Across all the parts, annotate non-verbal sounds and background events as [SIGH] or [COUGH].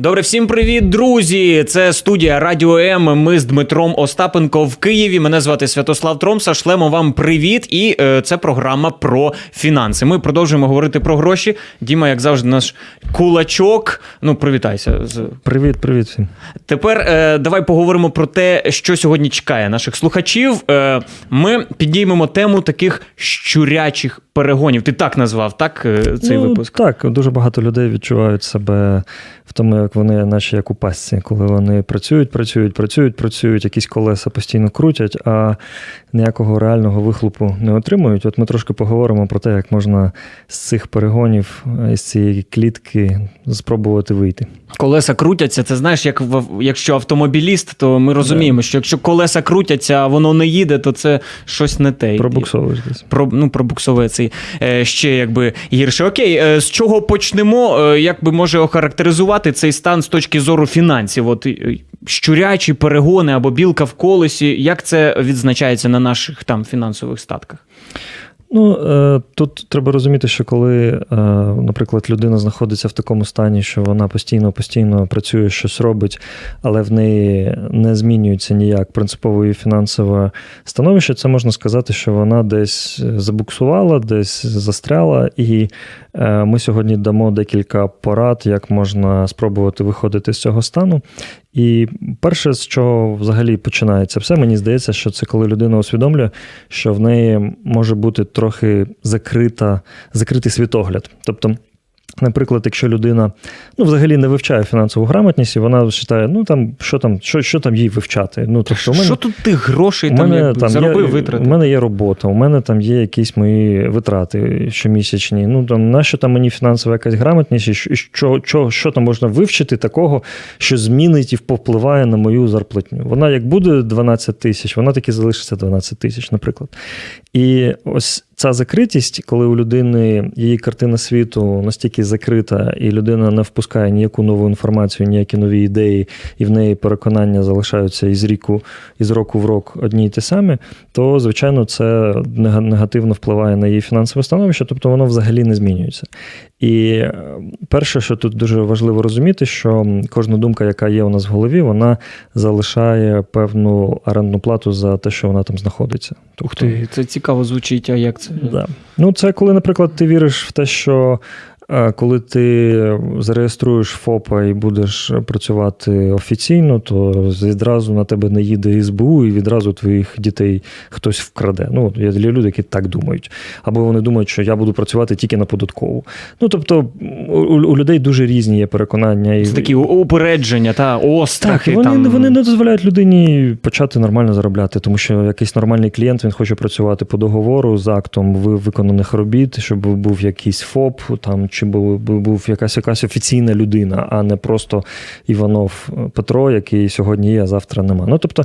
Добре, всім привіт, друзі! Це студія Радіо М. Ми з Дмитром Остапенко в Києві. Мене звати Святослав Тромса. Шлемо вам привіт, і е, це програма про фінанси. Ми продовжуємо говорити про гроші. Діма, як завжди, наш кулачок. Ну, привітайся. Привіт, привіт всім. Тепер е, давай поговоримо про те, що сьогодні чекає наших слухачів. Е, ми підіймемо тему таких щурячих перегонів. Ти так назвав, так? е, Цей ну, випуск? Так, дуже багато людей відчувають себе в тому, як вони, наче як у пастці, коли вони працюють, працюють, працюють, працюють, якісь колеса постійно крутять, а ніякого реального вихлопу не отримують. От ми трошки поговоримо про те, як можна з цих перегонів, з цієї клітки спробувати вийти. Колеса крутяться, це знаєш, як в, якщо автомобіліст, то ми розуміємо, що якщо колеса крутяться, а воно не їде, то це щось не те. Пробуксовуєш десь. Про, ну, пробуксовує цей е, ще якби гірше. Окей, е, з чого почнемо? Е, як би може охарактеризувати цей стан з точки зору фінансів? От е, щурячі перегони або білка в колесі, як це відзначається на наших там фінансових статках? Ну е, тут треба розуміти, що коли, е, наприклад, людина знаходиться в такому стані, що вона постійно постійно працює, щось робить, але в неї не змінюється ніяк принципове і фінансове становище, це можна сказати, що вона десь забуксувала, десь застряла, і е, ми сьогодні дамо декілька порад, як можна спробувати виходити з цього стану. І перше, з чого взагалі починається все, мені здається, що це коли людина усвідомлює, що в неї може бути трохи закрита, закритий світогляд. Тобто, Наприклад, якщо людина ну, взагалі не вивчає фінансову грамотність, і вона вважає, ну там що там, що, що там їй вивчати. Ну, тобто, у мене, Що тут ти грошей у там, мене там заробив, є, витратив? У мене є робота, у мене там є якісь мої витрати щомісячні. Ну там нащо там мені фінансова якась грамотність, і що, що, що, що там можна вивчити такого, що змінить і повпливає на мою зарплатню. Вона як буде 12 тисяч, вона таки залишиться 12 тисяч, наприклад. І ось ця закритість, коли у людини її картина світу настільки закрита, і людина не впускає ніяку нову інформацію, ніякі нові ідеї, і в неї переконання залишаються із ріку, із року в рок одні й ті самі, то звичайно це негативно впливає на її фінансове становище, тобто воно взагалі не змінюється. І е, перше, що тут дуже важливо розуміти, що кожна думка, яка є у нас в голові, вона залишає певну орендну плату за те, що вона там знаходиться. Ух ти, це цікаво звучить, а як це? Да. Ну, це коли, наприклад, ти віриш в те, що коли ти зареєструєш ФОПа і будеш працювати офіційно, то відразу на тебе не їде СБУ і відразу твоїх дітей хтось вкраде. Ну, є люди, які так думають. Або вони думають, що я буду працювати тільки на податкову. Ну, тобто, у, у людей дуже різні є переконання. Це такі упередження та острахи. так, вони, там... вони не дозволяють людині почати нормально заробляти, тому що якийсь нормальний клієнт він хоче працювати по договору з актом ви- виконаних робіт, щоб був якийсь ФОП, там чи був, був якась якась офіційна людина, а не просто Іванов Петро, який сьогодні є, а завтра нема. Ну тобто,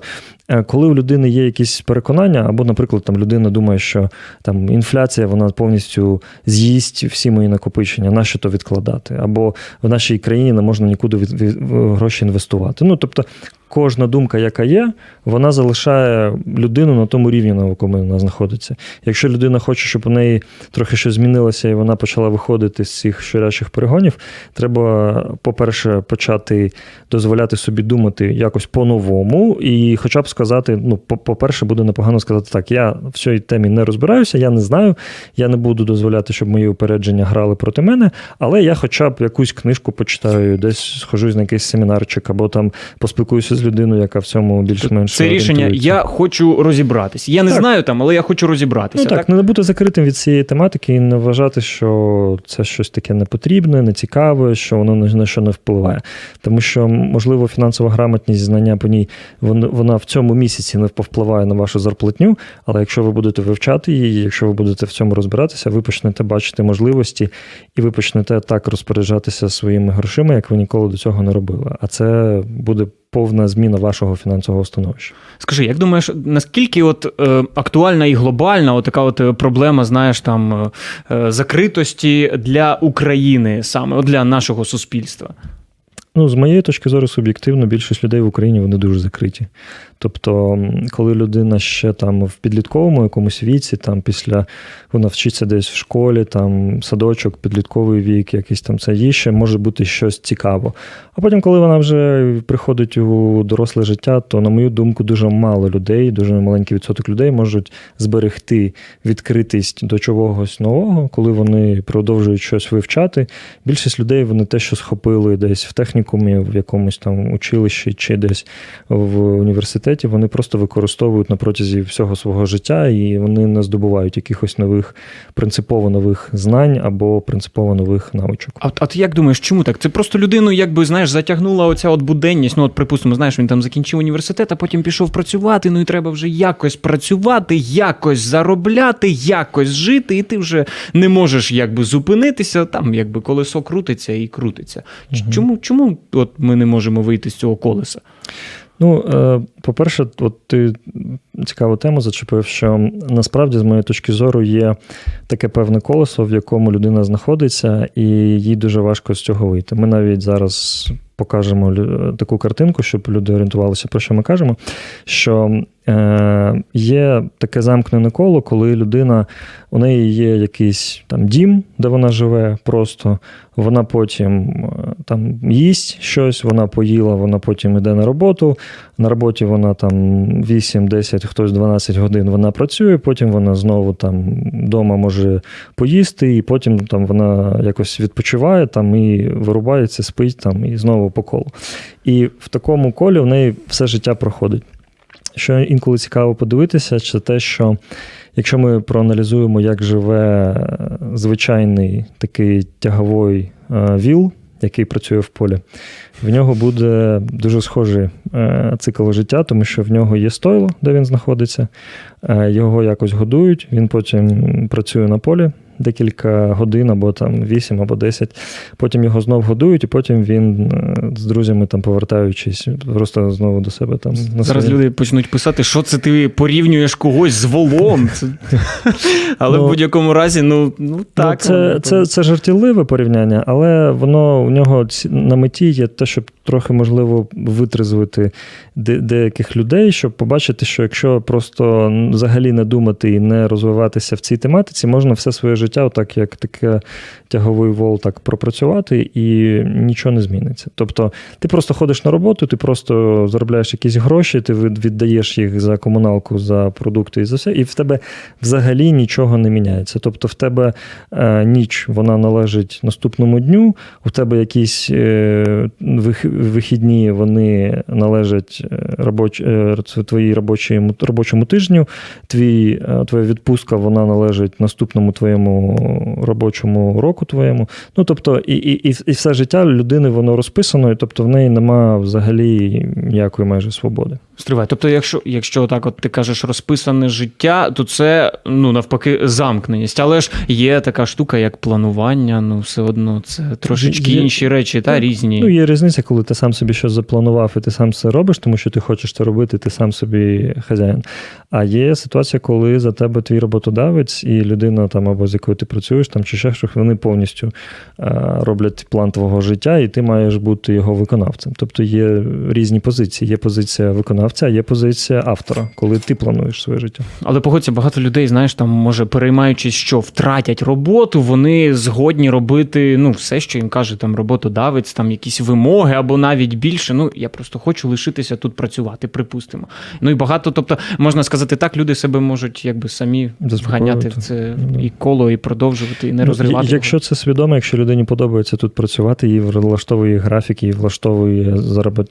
коли у людини є якісь переконання, або, наприклад, там людина думає, що там інфляція вона повністю з'їсть всі мої накопичення, на що то відкладати, або в нашій країні не можна нікуди від, від, гроші інвестувати. Ну тобто. Кожна думка, яка є, вона залишає людину на тому рівні, на якому вона знаходиться. Якщо людина хоче, щоб у неї трохи щось змінилося, і вона почала виходити з цих щорячих перегонів, треба, по-перше, почати дозволяти собі думати якось по-новому, і хоча б сказати: ну, по- по-перше, буде непогано сказати так: я в цій темі не розбираюся, я не знаю, я не буду дозволяти, щоб мої упередження грали проти мене, але я хоча б якусь книжку почитаю, десь схожусь на якийсь семінарчик, або там поспілкуюся з людиною, яка в цьому більш-менш Це рішення, я хочу розібратись. Я не Так. знаю там, але я хочу розібратися. Ну так, не бути закритим від цієї тематики і не вважати, що це щось таке непотрібне, нецікаве, що воно на що не впливає. Тому що, можливо, фінансова грамотність, знання по ній, вон- вона в цьому місяці не повпливає на вашу зарплатню. Але якщо ви будете вивчати її, якщо ви будете в цьому розбиратися, ви почнете бачити можливості, і ви почнете так розпоряджатися своїми грошима, як ви ніколи до цього не робили. А це буде повна зміна вашого фінансового становища. Скажи, як думаєш, наскільки от е, актуальна і глобальна от така от е, проблема, знаєш, там е, е, закритості для України саме, от для нашого суспільства? Ну, з моєї точки зору, суб'єктивно, більшість людей в Україні вони дуже закриті. Тобто, коли людина ще там в підлітковому якомусь віці, там після вона вчиться десь в школі, там садочок, підлітковий вік, якийсь там це їй ще може бути щось цікаво. А потім, коли вона вже приходить у доросле життя, то, на мою думку, дуже мало людей, дуже маленький відсоток людей можуть зберегти відкритість до чогось нового, коли вони продовжують щось вивчати. Більшість людей вони те, що схопили десь в технікумі, в якомусь там училищі чи десь в університеті, вони просто використовують на протязі всього свого життя і вони не здобувають якихось нових принципово нових знань або принципово нових навичок. А, а ти як думаєш, чому так? Це просто людину, якби знаєш, затягнула оця от буденність. Ну, от, припустимо, знаєш, він там закінчив університет, а потім пішов працювати. Ну і треба вже якось працювати, якось заробляти, якось жити, і ти вже не можеш якби зупинитися. Там якби колесо крутиться і крутиться. Чому, чому от ми не можемо вийти з цього колеса? Ну, е, по-перше, от ти цікаву тему зачепив, що насправді, з моєї точки зору, є таке певне колесо, в якому людина знаходиться, і їй дуже важко з цього вийти. Ми навіть зараз покажемо таку картинку, щоб люди орієнтувалися, про що ми кажемо. Що е, є таке замкнене коло, коли людина, у неї є якийсь там дім, де вона живе просто, вона потім е, там їсть щось, вона поїла, вона потім йде на роботу. На роботі вона там 8-10, хтось 12 годин вона працює, потім вона знову там вдома може поїсти, і потім там вона якось відпочиває там і вирубається, спить там і знову по колу. І в такому колі в неї все життя проходить. Що інколи цікаво подивитися, це те, що якщо ми проаналізуємо, як живе е, звичайний такий тяговий е, віл, який працює в полі, в нього буде дуже схожий е, цикл життя, тому що в нього є стойло, де він знаходиться, його якось годують, він потім працює на полі декілька годин, або там 8 або 10. Потім його знов годують, і потім він е, з друзями там повертаючись, просто знову до себе там на Зараз своє- люди почнуть писати, що це ти порівнюєш когось з волом. [LAUGHS] Але Ну, в будь-якому разі, ну, ну так. ну, це, це, це жартівливе порівняння, але воно у нього на меті є те, щоб трохи можливо витрезвити де- деяких людей, щоб побачити, що якщо просто взагалі не думати і не розвиватися в цій тематиці, можна все своє життя, отак як таке тяговий вол, так пропрацювати, і нічого не зміниться. Тобто, ти просто ходиш на роботу, ти просто заробляєш якісь гроші, ти віддаєш їх за комуналку, за продукти і за все, і в тебе взагалі нічого не міняється. Тобто, в тебе е, ніч вона належить наступному дню, у тебе якісь е, вихідні вони належать е, робоч, е, твоїй робочому, робочому тижню, твій, е, твоя відпустка вона належить наступному твоєму робочому року твоєму. Ну, тобто, і, і, і, все життя людини воно розписано, і тобто в неї нема взагалі ніякої майже свободи. Стривай. Тобто, якщо, якщо так от ти кажеш розписане життя, то це ну навпаки замкненість. Але ж є така штука, як планування. Ну, все одно це трошечки Є- інші речі, та Ну, різні. Ну, є різниця, коли ти сам собі щось запланував, і ти сам це робиш, тому що ти хочеш це робити, ти сам собі хазяїн. А є ситуація, коли за тебе твій роботодавець і людина, там, або з якою ти працюєш, там, чи ще щось, вони повністю роблять план твого життя, і ти маєш бути його виконавцем. Тобто є різні позиції. Є позиція виконавця, а є позиція автора, коли ти плануєш своє життя. Але погодься, багато людей, знаєш, там може переймаючись, що втратять роботу, вони згодні робити ну все, що їм каже там роботодавець, там якісь вимоги або навіть більше. Ну я просто хочу лишитися тут працювати, припустимо. Ну і багато, тобто можна сказати так, люди себе можуть якби самі вганяти в це Ну, і коло, і продовжувати, і не Ну, розривати. і- Якщо це свідомо, якщо людині подобається тут працювати, їй влаштовує графік, їй влаштовує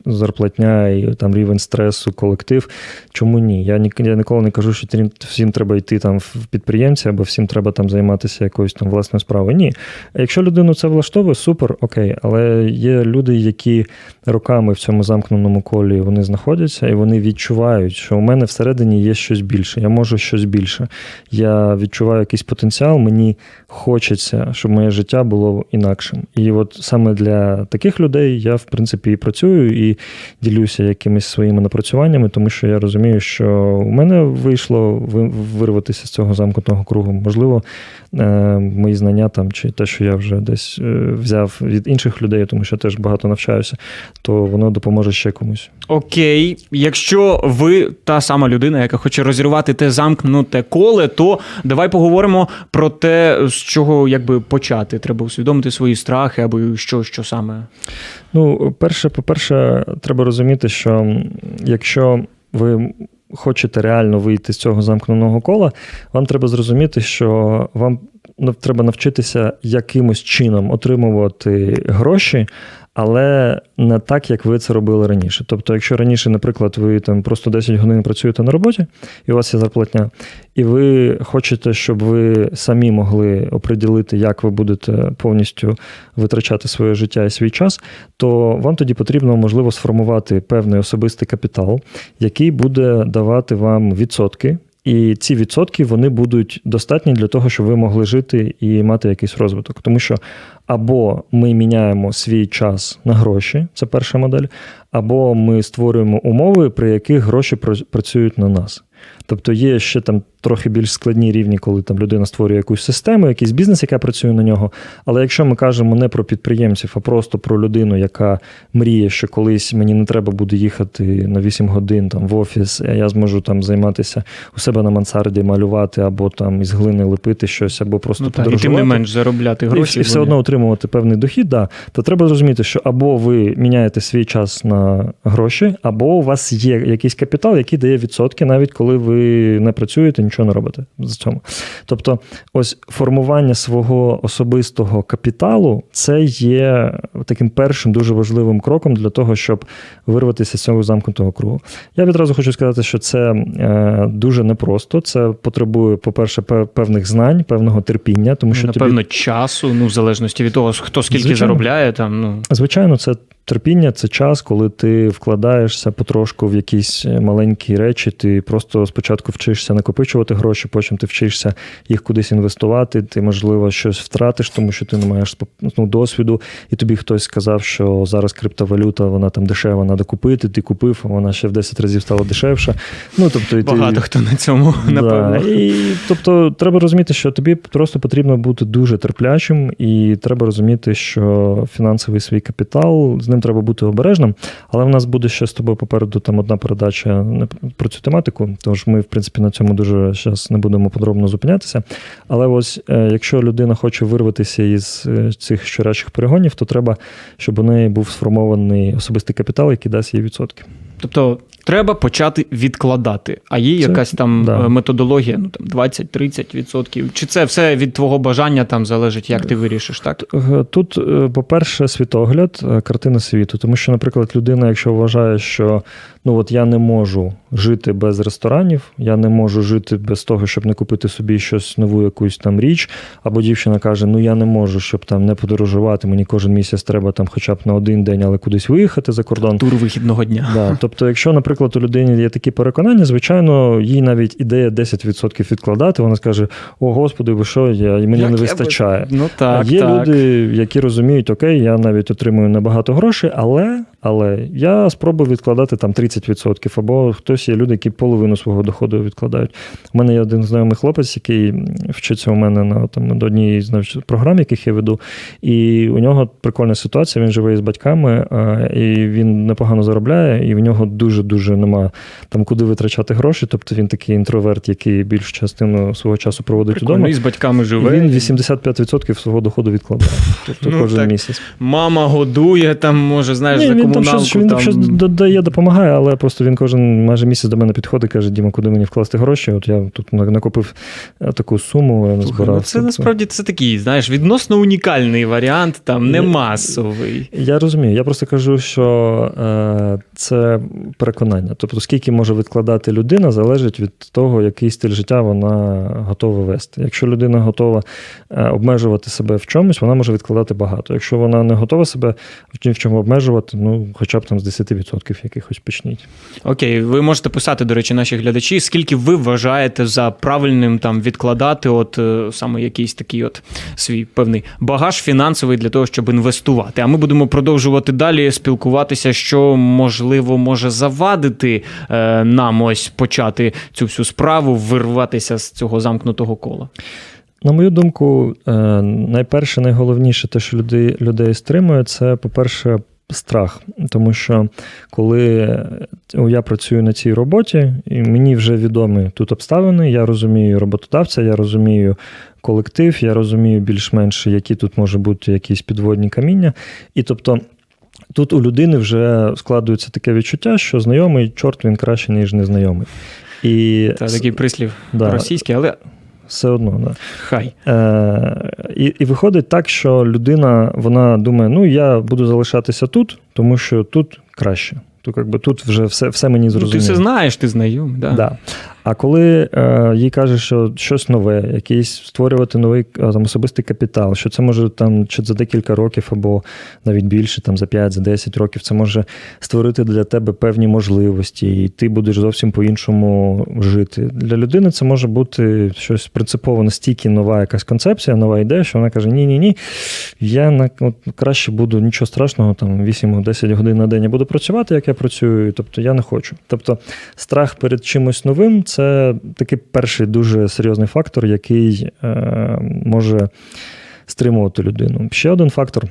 зарплатня і там рівень стресу, колектив. Чому ні? Я, ні, я ніколи не кажу, що всім треба йти там в підприємці, або всім треба там займатися якоюсь там власною справою. Ні. Якщо людину це влаштовує, супер, окей. Але є люди, які роками в цьому замкненому колі вони знаходяться, і вони відчувають, що у мене всередині є щось більше, я можу щось більше. Я відчуваю якийсь потенціал, мені хочеться, щоб моє життя було інакшим. І от саме для таких людей я, в принципі, і працюю, і ділюся якимись своїми напрацюваннями. Напрацюваннями, тому що я розумію, що у мене вийшло вирватися з цього замкнутого кругу. Можливо, е, мої знання там чи те, що я вже десь е, взяв від інших людей, тому що теж багато навчаюся, то воно допоможе ще комусь. Окей, якщо ви та сама людина, яка хоче розірвати те замкнуте коле, то давай поговоримо про те, з чого якби почати. Треба усвідомити свої страхи або що, що саме. Ну, перше, по-перше, треба розуміти, що якщо ви хочете реально вийти з цього замкненого кола, вам треба зрозуміти, що вам треба навчитися якимось чином отримувати гроші, але не так, як ви це робили раніше. Тобто, якщо раніше, наприклад, ви там просто 10 годин працюєте на роботі, і у вас є зарплатня, і ви хочете, щоб ви самі могли оприділити, як ви будете повністю витрачати своє життя і свій час, то вам тоді потрібно, можливо, сформувати певний особистий капітал, який буде давати вам відсотки. І ці відсотки вони будуть достатні для того, щоб ви могли жити і мати якийсь розвиток. Тому що або ми міняємо свій час на гроші, це перша модель, або ми створюємо умови, при яких гроші пра- працюють на нас. Тобто є ще там трохи більш складні рівні, коли там людина створює якусь систему, якийсь бізнес, яка працює на нього. Але якщо ми кажемо не про підприємців, а просто про людину, яка мріє, що колись мені не треба буде їхати на 8 годин там в офіс, а я зможу там займатися у себе на мансарді, малювати або там із глини лепити щось, або просто Ну, так, і подорожувати. тим не менш заробляти гроші. і все одно отримувати певний дохід, да, то треба зрозуміти, що або ви міняєте свій час на гроші, або у вас є якийсь капітал, який дає відсотки, навіть коли ви не працюєте, нічого не робите з цьому. Тобто, ось формування свого особистого капіталу це є таким першим дуже важливим кроком для того, щоб вирватися з цього замкнутого кругу. Я відразу хочу сказати, що це е, дуже непросто. Це потребує, по-перше, певних знань, певного терпіння, тому що тобі Напевно, часу, ну, в залежності від того, хто скільки Звичайно. заробляє, там, ну. Звичайно, це терпіння, це час, коли ти вкладаєшся потрошку в якісь маленькі речі. Ти просто спочатку вчишся накопичувати гроші, потім ти вчишся їх кудись інвестувати. Ти, можливо, щось втратиш, тому що ти не маєш ну, досвіду, і тобі хтось сказав, що зараз криптовалюта, вона там дешева, треба купити. Ти купив, а вона ще в 10 разів стала дешевша. Ну, тобто, і ти... Багато хто на цьому, [LAUGHS] напевно. І, тобто, треба розуміти, що тобі просто потрібно бути дуже терплячим, і треба розуміти, що фінансовий свій капітал, з ним треба бути обережним. Але в нас буде ще з тобою попереду там одна передача про цю тематику. Тож ми, в принципі, на цьому дуже зараз не будемо подробно зупинятися. Але ось е, якщо людина хоче вирватися із е, цих щорячих перегонів, то треба, щоб у неї був сформований особистий капітал, який дасть їй відсотки. Тобто треба почати відкладати. А є Це- якась там да. е, методологія, ну там 20-30%. Чи це все від твого бажання там залежить, як ти вирішиш, так? Е, Тут, е, по-перше, світогляд, картина світу. Тому що, наприклад, людина, якщо вважає, що ну от я не можу жити без ресторанів, я не можу жити без того, щоб не купити собі щось нову, якусь там річ, або дівчина каже, ну я не можу, щоб там не подорожувати, мені кожен місяць треба там хоча б на один день, але кудись виїхати за кордон. Тур вихідного дня. Да. Тобто, якщо, наприклад, у людини є такі переконання, звичайно, їй навіть ідея 10% відкладати, вона скаже: О, Господи, ви що, я, мені Як не я би- вистачає. Ну А так, є так. люди, які розуміють, окей, я навіть отримую небагато грошей, але, але я спробую відкладати там 30%, або хтось є люди, які половину свого доходу відкладають. У мене є один знайомий хлопець, який вчиться у мене на там до однієї з програм, яких я веду. І у нього прикольна ситуація. Він живе із батьками, і він непогано заробляє, і в нього дуже дуже нема там куди витрачати гроші. Тобто він такий інтроверт, який більшу частину свого часу проводить Прикольно, вдома. і з батьками І він 85% свого доходу відкладає. Тобто Ну, кожен так. місяць. Мама годує, там, може, знаєш, Ні, за він там комуналку. щось, він там... щось додає, допомагає, але просто він кожен майже місяць до мене підходить каже: Діма, куди мені вкласти гроші? От я тут накопив е, таку суму, я не збирав. ну, це Тобто- насправді це такий, знаєш, відносно унікальний варіант, там не масовий. Я розумію. Я просто кажу, що е, це переконання. Тобто, скільки може відкладати людина, залежить від того, який стиль життя вона готова вести. Якщо людина готова е, обмежувати себе в чомусь, вона може відкладати багато. Якщо вона не готова себе в чому обмежувати, ну хоча б там з 10% якихось почніть. Окей, ви можете можете писати, до речі, наші глядачі, скільки ви вважаєте за правильним там відкладати, от е, саме якийсь такий от свій певний багаж фінансовий для того, щоб інвестувати. А ми будемо продовжувати далі спілкуватися, що можливо може завадити е, нам ось почати цю всю справу, вирватися з цього замкнутого кола. На мою думку, е, найперше, найголовніше, те, що людей, людей стримує, це, по-перше, страх. Тому що коли е, я працюю на цій роботі, і мені вже відомі тут обставини, я розумію роботодавця, я розумію колектив, я розумію більш-менш, які тут може бути якісь підводні каміння. І тобто. Тут у людини вже складується таке відчуття, що знайомий чорт він краще, ніж незнайомий. І Це такий прислів Да. російський, але все одно. Да. хай. Е, і, і виходить так, що людина вона думає: ну я буду залишатися тут, тому що тут краще. То якби тут вже все, все мені Ну, зрозуміло. ти все знаєш, ти знайомий. Да. Да. А коли е, їй каже, що щось нове, якийсь створювати новий е, там, особистий капітал, що це може там чи за декілька років, або навіть більше, там за 5, за 10 років, це може створити для тебе певні можливості, і ти будеш зовсім по-іншому жити. Для людини це може бути щось принципово настільки нова якась концепція, нова ідея, що вона каже: Ні, ні, ні, я на от, краще буду нічого страшного, там 8-10 годин на день я буду працювати, як я працюю. Тобто я не хочу. Тобто, страх перед чимось новим це такий перший дуже серйозний фактор, який е, може стримувати людину. Ще один фактор.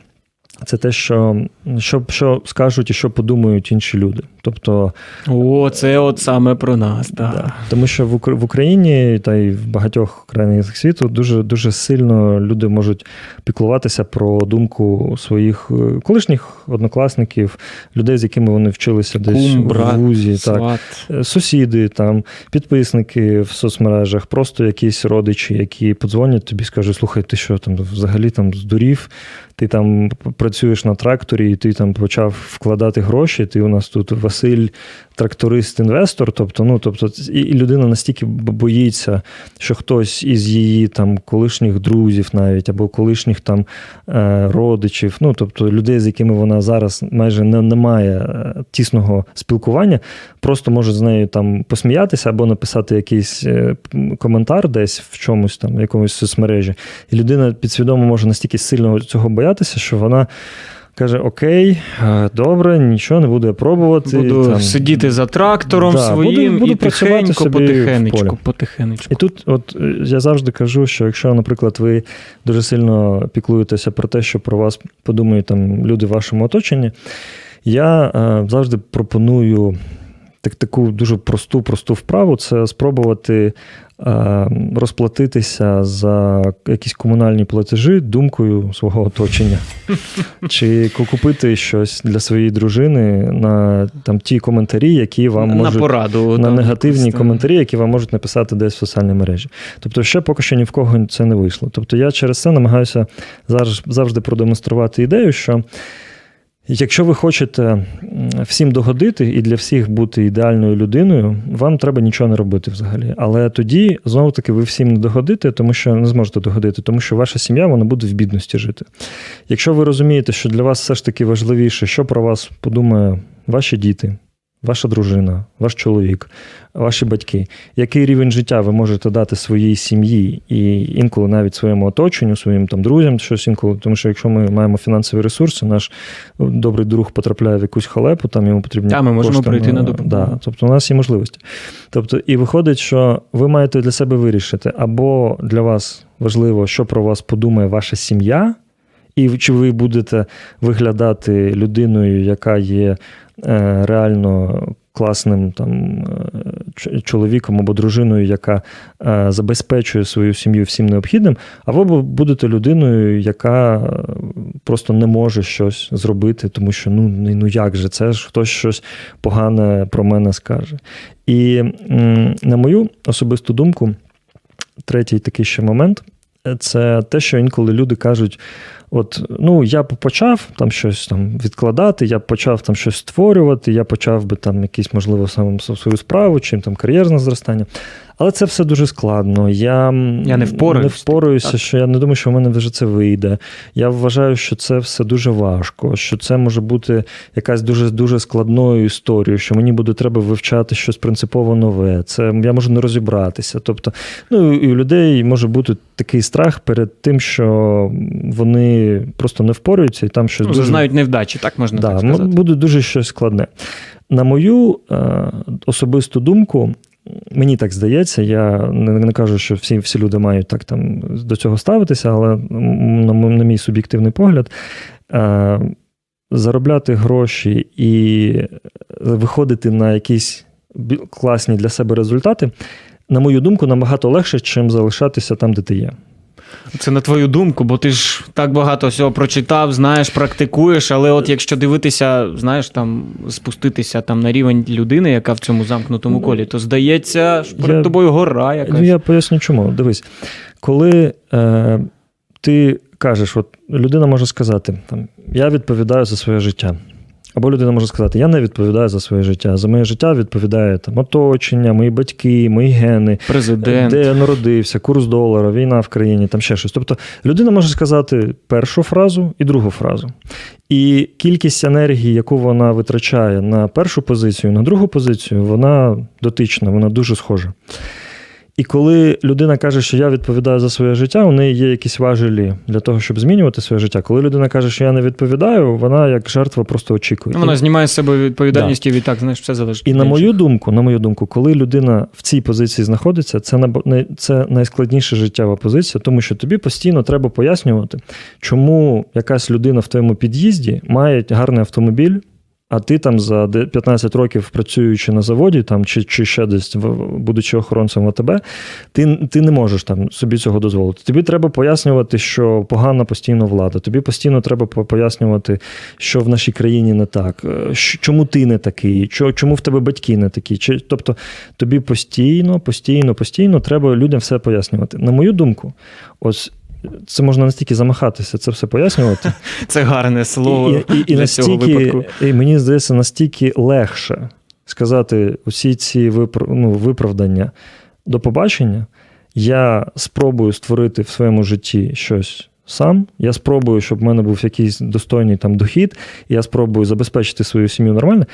Це те, що, що, що скажуть і що подумають інші люди. Тобто, О, це от саме про нас. Да. Да. Тому що в Україні та й в багатьох країнах світу дуже дуже сильно люди можуть піклуватися про думку своїх е, колишніх однокласників, людей, з якими вони вчилися десь Кум, в вузі, так, сват. Е, сусіди, там, підписники в соцмережах, просто якісь родичі, які подзвонять тобі, скажуть: слухай, ти що там взагалі там здурів, ти там працюєш на тракторі, і ти там почав вкладати гроші. Ти у нас тут Василь, тракторист-інвестор. Тобто, ну тобто, і, людина настільки боїться, що хтось із її там колишніх друзів, навіть або колишніх там е, родичів, ну тобто людей, з якими вона зараз майже не, не має е, тісного спілкування, просто може з нею там посміятися або написати якийсь е, коментар десь в чомусь там, в якомусь соцмережі. І людина підсвідомо може настільки сильно цього боятися, що вона. Каже: Окей, е, добре, нічого не буду я пробувати. Буду там. сидіти за трактором Да, своїм буду- буду і тихенько, потихенечку, потихенечку. І тут, от е, я завжди кажу, що якщо, наприклад, ви дуже сильно піклуєтеся про те, що про вас подумають там люди в вашому оточенні, я е, завжди пропоную так, таку дуже просту, просту вправу це спробувати розплатитися за якісь комунальні платежі думкою свого оточення. Чи купити щось для своєї дружини на там, ті коментарі, які вам на можуть пораду. на там, негативні якось, коментарі, які вам можуть написати десь в соціальній мережі. Тобто, ще поки що ні в кого це не вийшло. Тобто, я через це намагаюся завжди продемонструвати ідею, що. Якщо ви хочете всім догодити і для всіх бути ідеальною людиною, вам треба нічого не робити взагалі. Але тоді знову таки ви всім не догодите, тому що не зможете догодити, тому що ваша сім'я вона буде в бідності жити. Якщо ви розумієте, що для вас все ж таки важливіше, що про вас подумає ваші діти, ваша дружина, ваш чоловік, ваші батьки, який рівень життя ви можете дати своїй сім'ї і інколи навіть своєму оточенню, своїм там друзям, щось інколи, тому що якщо ми маємо фінансові ресурси, наш добрий друг потрапляє в якусь халепу, там йому потрібні Та, ми можемо кошти прийти на допомогу. Да, тобто у нас є можливості. Тобто, і виходить, що ви маєте для себе вирішити, або для вас важливо, що про вас подумає ваша сім'я, і чи ви будете виглядати людиною, яка є е, реально класним там е, чоловіком або дружиною, яка е, забезпечує свою сім'ю всім необхідним, або будете людиною, яка просто не може щось зробити, тому що ну, ну ну як же, це ж хтось щось погане про мене скаже. І на мою особисту думку, третій такий ще момент це те, що інколи люди кажуть: от, ну, я б почав там щось там відкладати, я почав там щось створювати, я почав би там якісь, можливо, сам свою справу, чим там кар'єрне зростання. Але це все дуже складно. Я, Я не впораюсь, не впораюся, так? що я не думаю, що в мене вже це вийде. Я вважаю, що це все дуже важко, що це може бути якась дуже дуже складною історією, що мені буде треба вивчати щось принципово нове. Це я можу не розібратися. Тобто, ну і у людей може бути такий страх перед тим, що вони просто не впораються, і там щось Ну, дуже Зазнають невдачі, так можна да, так сказати. буде дуже щось складне. На мою е, особисту думку, мені так здається, я не, кажу, що всі, всі люди мають так там до цього ставитися, але на, на мій суб'єктивний погляд, е, заробляти гроші і виходити на якісь класні для себе результати, на мою думку, набагато легше, чим залишатися там, де ти є. Це на твою думку, бо ти ж так багато всього прочитав, знаєш, практикуєш, але от якщо дивитися, знаєш, там спуститися там на рівень людини, яка в цьому замкнутому колі, то здається, що перед Я- тобою гора якась. Ну, я поясню чому. Дивись, коли е, ти кажеш, от людина може сказати, там, я відповідаю за своє життя. Або людина може сказати, я не відповідаю за своє життя. За моє життя відповідає там оточення, мої батьки, мої гени, Президент. де я народився, курс долара, війна в країні, там ще щось. Тобто людина може сказати першу фразу і другу фразу. І кількість енергії, яку вона витрачає на першу позицію, на другу позицію, вона дотична, вона дуже схожа. І коли людина каже, що я відповідаю за своє життя, у неї є якісь важелі для того, щоб змінювати своє життя. Коли людина каже, що я не відповідаю, вона як жертва просто очікує. Ну, Вона знімає з себе відповідальність і відтак, знаєш, все залежить. І на мою думку, на мою думку, коли людина в цій позиції знаходиться, це наб- най- це найскладніша життєва позиція, тому що тобі постійно треба пояснювати, чому якась людина в твоєму під'їзді має гарний автомобіль. А ти там за 15 років працюючи на заводі, там чи, чи ще десь будучи охоронцем ВТБ, ти, ти не можеш там собі цього дозволити. Тобі треба пояснювати, що погана постійно влада. Тобі постійно треба пояснювати, що в нашій країні не так, е, чому ти не такий, чо- чому в тебе батьки не такі. Чи, тобто тобі постійно, постійно, постійно треба людям все пояснювати. На мою думку, ось це можна настільки замахатися, це все пояснювати. [LAUGHS] Це гарне слово І, і, і, для цього випадку. і мені здається, настільки легше сказати усі ці випр, ну, виправдання до побачення. Я спробую створити в своєму житті щось сам. Я спробую, щоб в мене був якийсь достойний там дохід, і я спробую забезпечити свою сім'ю нормально.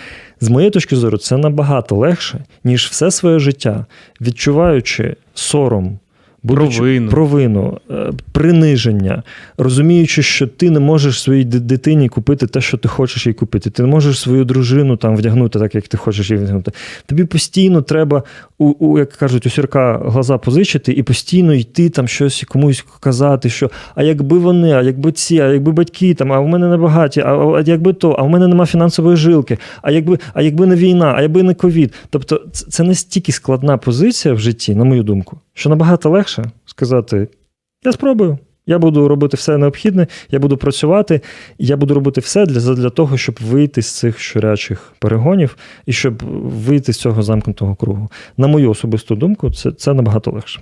З моєї точки зору, це набагато легше, ніж все своє життя, відчуваючи сором. Будучи- Провину. провину, е, приниження, розуміючи, що ти не можеш своїй дитині купити те, що ти хочеш їй купити. Ти не можеш свою дружину там вдягнути так, як ти хочеш її вдягнути. Тобі постійно треба, у, у як кажуть, у сірка глаза позичити і постійно йти там щось комусь казати, що а якби вони, а якби ці, а якби батьки там, а в мене не багаті, а, а якби то, а в мене нема фінансової жилки, а якби, а якби не війна, а якби не ковід. Тобто, це, це настільки складна позиція в житті, на мою думку, що набагато легше сказати: я спробую. Я буду робити все необхідне, я буду працювати, я буду робити все для, для того, щоб вийти з цих щурячих перегонів і щоб вийти з цього замкнутого кругу. На мою особисту думку, це, це набагато легше.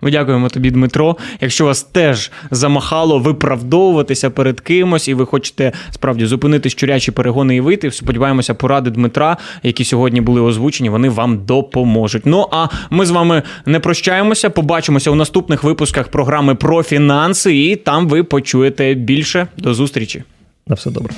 Ми дякуємо тобі, Дмитро. Якщо вас теж замахало виправдовуватися перед кимось, і ви хочете справді зупинити щурячі перегони і вийти, сподіваємося, поради Дмитра, які сьогодні були озвучені, вони вам допоможуть. Ну а ми з вами не прощаємося. Побачимося у наступних випусках програми про фінанси, і там ви почуєте більше. До зустрічі. На все добре.